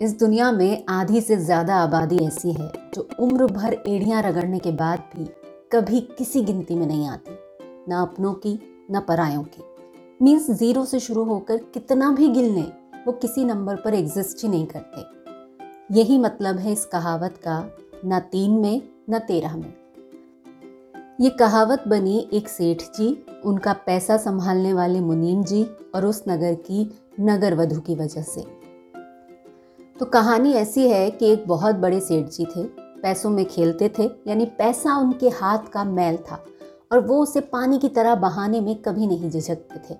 इस दुनिया में आधी से ज़्यादा आबादी ऐसी है जो उम्र भर एड़ियाँ रगड़ने के बाद भी कभी किसी गिनती में नहीं आती, ना अपनों की, ना परायों की। मीन्स ज़ीरो से शुरू होकर कितना भी गिल लें, वो किसी नंबर पर एग्जिस्ट ही नहीं करते। यही मतलब है इस कहावत का न तीन में, न तेरह में। ये कहावत बनी एक सेठ जी, उनका पैसा संभालने वाले मुनीम जी और उस नगर की नगर वधु की वजह से। तो कहानी ऐसी है कि एक बहुत बड़े सेठ जी थे, पैसों में खेलते थे, यानी पैसा उनके हाथ का मैल था और वो उसे पानी की तरह बहाने में कभी नहीं झिझकते थे।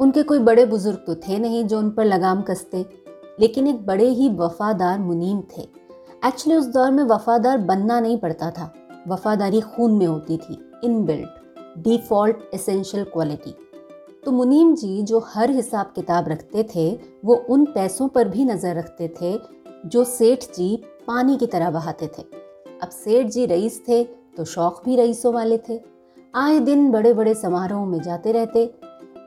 उनके कोई बड़े बुज़ुर्ग तो थे नहीं जो उन पर लगाम कसते, लेकिन एक बड़े ही वफादार मुनीम थे। एक्चुअली उस दौर में वफादार बनना नहीं पड़ता था, वफादारी खून में होती थी, इनबिल्ट, डिफ़ॉल्ट एसेंशियल क्वालिटी। तो मुनीम जी जो हर हिसाब किताब रखते थे, वो उन पैसों पर भी नज़र रखते थे, जो सेठ जी पानी की तरह बहाते थे। अब सेठ जी रईस थे तो शौक भी रईसों वाले थे। आए दिन बड़े बड़े समारोह में जाते रहते।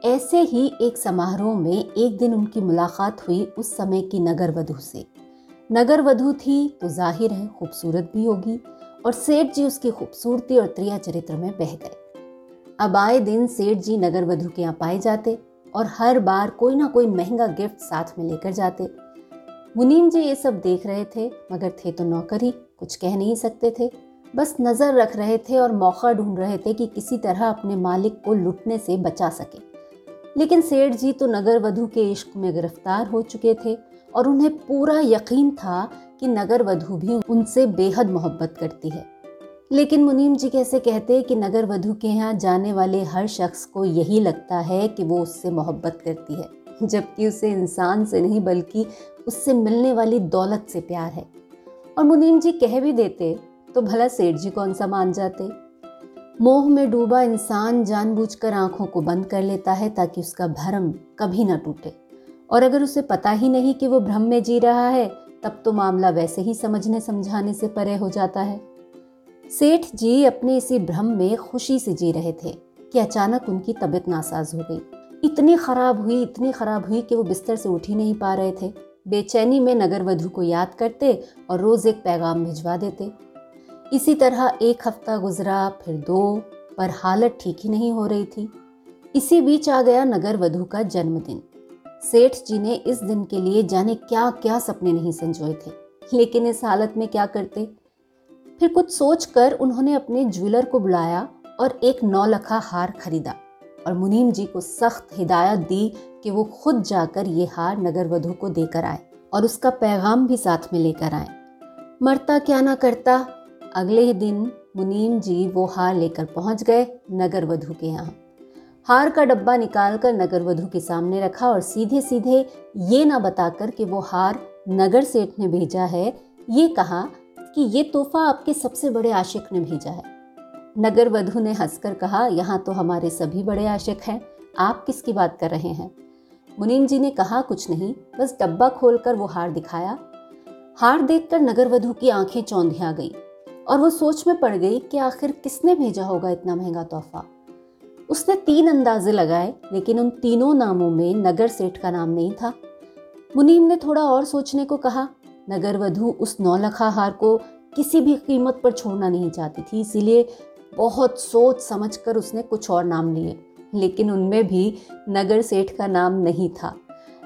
ऐसे ही एक समारोह में एक दिन उनकी मुलाकात हुई उस समय की नगर वधु से। नगर वधु थी तो ज़ाहिर है खूबसूरत भी होगी, और सेठ जी उसकी खूबसूरती और त्रिया चरित्र में बह गए। अब आए दिन सेठ जी नगर वधु के यहाँ पाए जाते और हर बार कोई ना कोई महँगा गिफ्ट साथ में लेकर जाते। मुनीम जी ये सब देख रहे थे, मगर थे तो नौकर ही कुछ कह नहीं सकते थे। बस नज़र रख रहे थे और मौका ढूंढ रहे थे कि किसी तरह अपने मालिक को लुटने से बचा सके। लेकिन सेठ जी तो नगर वधु के इश्क में गिरफ़्तार हो चुके थे और उन्हें पूरा यकीन था कि नगर वधु भी उनसे बेहद मोहब्बत करती है। लेकिन मुनीम जी कैसे कहते कि नगर वधु के यहाँ जाने वाले हर शख्स को यही लगता है कि वो उससे मोहब्बत करती है, जबकि उसे इंसान से नहीं बल्कि उससे मिलने वाली दौलत से प्यार है। और मुनीम जी कह भी देते तो भला सेठ जी कौन सा मान जाते? मोह में डूबा इंसान जानबूझकर आँखों को बंद कर लेता है ताकि उसका भरम कभी ना टूटे। और अगर उसे पता ही नहीं कि वो भ्रम में जी रहा है, तब तो मामला वैसे ही समझने समझाने से परे हो जाता है। सेठ जी अपने इसी भ्रम में खुशी से जी रहे थे कि अचानक उनकी तबीयत नासाज हो गई। इतनी खराब हुई, इतनी खराब हुई कि वो बिस्तर से उठ ही नहीं पा रहे थे। बेचैनी में नगर वधु को याद करते और रोज़ एक पैगाम भिजवा देते। इसी तरह एक हफ़्ता गुजरा, फिर दो, पर हालत ठीक ही नहीं हो रही थी। इसी बीच आ गया नगर वधु का जन्मदिन। सेठ जी ने इस दिन के लिए जाने क्या क्या सपने नहीं संजोए थे। लेकिन इस हालत में क्या करते? फिर कुछ सोचकर उन्होंने अपने ज्वेलर को बुलाया और एक नौलखा हार खरीदा और मुनीम जी को सख्त हिदायत दी कि वो खुद जाकर ये हार नगर वधु को देकर आए और उसका पैगाम भी साथ में लेकर आए। मरता क्या ना करता, अगले ही दिन मुनीम जी वो हार लेकर पहुँच गए नगर वधु के यहाँ। हार का डब्बा निकालकर नगर वधु के सामने रखा और सीधे सीधे ये ना बताकर कि वो हार नगर सेठ ने भेजा है, ये कहा कि ये तोहफा आपके सबसे बड़े आशिक ने भेजा है। नगर वधु ने हंसकर कहा, यहाँ तो हमारे सभी बड़े आशिक हैं। आप किसकी बात कर रहे हैं? मुनीम जी ने कहा, कुछ नहीं, बस डब्बा खोलकर वो हार दिखाया। हार देखकर नगर वधु की आँखें चौंधिया गई और वो सोच में पड़ गई कि आखिर किसने भेजा होगा इतना महँगा तोहफा। उसने तीन अंदाजे लगाए, लेकिन उन तीनों नामों में नगर सेठ का नाम नहीं था। मुनीम ने थोड़ा और सोचने को कहा नगर वधु उस नौलखा हार को किसी भी कीमत पर छोड़ना नहीं चाहती थी, इसीलिए बहुत सोच समझकर उसने कुछ और नाम लिए। लेकिन उनमें भी नगर सेठ का नाम नहीं था।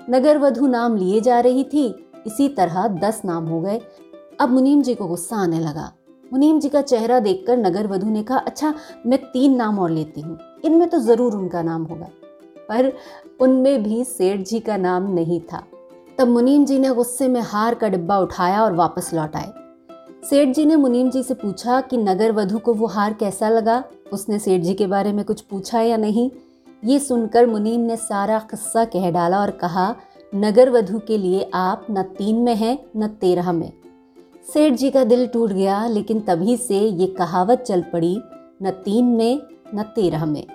नगर वधु नाम लिए जा रही थी, इसी तरह दस नाम हो गए। अब मुनीम जी को गुस्सा आने लगा। मुनीम जी का चेहरा देखकर नगर वधु ने कहा अच्छा मैं तीन नाम और लेती हूँ। इनमें तो ज़रूर उनका नाम होगा। पर उनमें भी सेठ जी का नाम नहीं था। तब मुनीम जी ने गुस्से में हार का डिब्बा उठाया और वापस लौट आए। सेठ जी ने मुनीम जी से पूछा कि नगर वधु को वो हार कैसा लगा? उसने सेठ जी के बारे में कुछ पूछा या नहीं? ये सुनकर मुनीम ने सारा किस्सा कह डाला और कहा, नगर वधु के लिए आप न तीन में हैं, न तेरह में। सेठ जी का दिल टूट गया, लेकिन तभी से ये कहावत चल पड़ी, न तीन में, न तेरह में।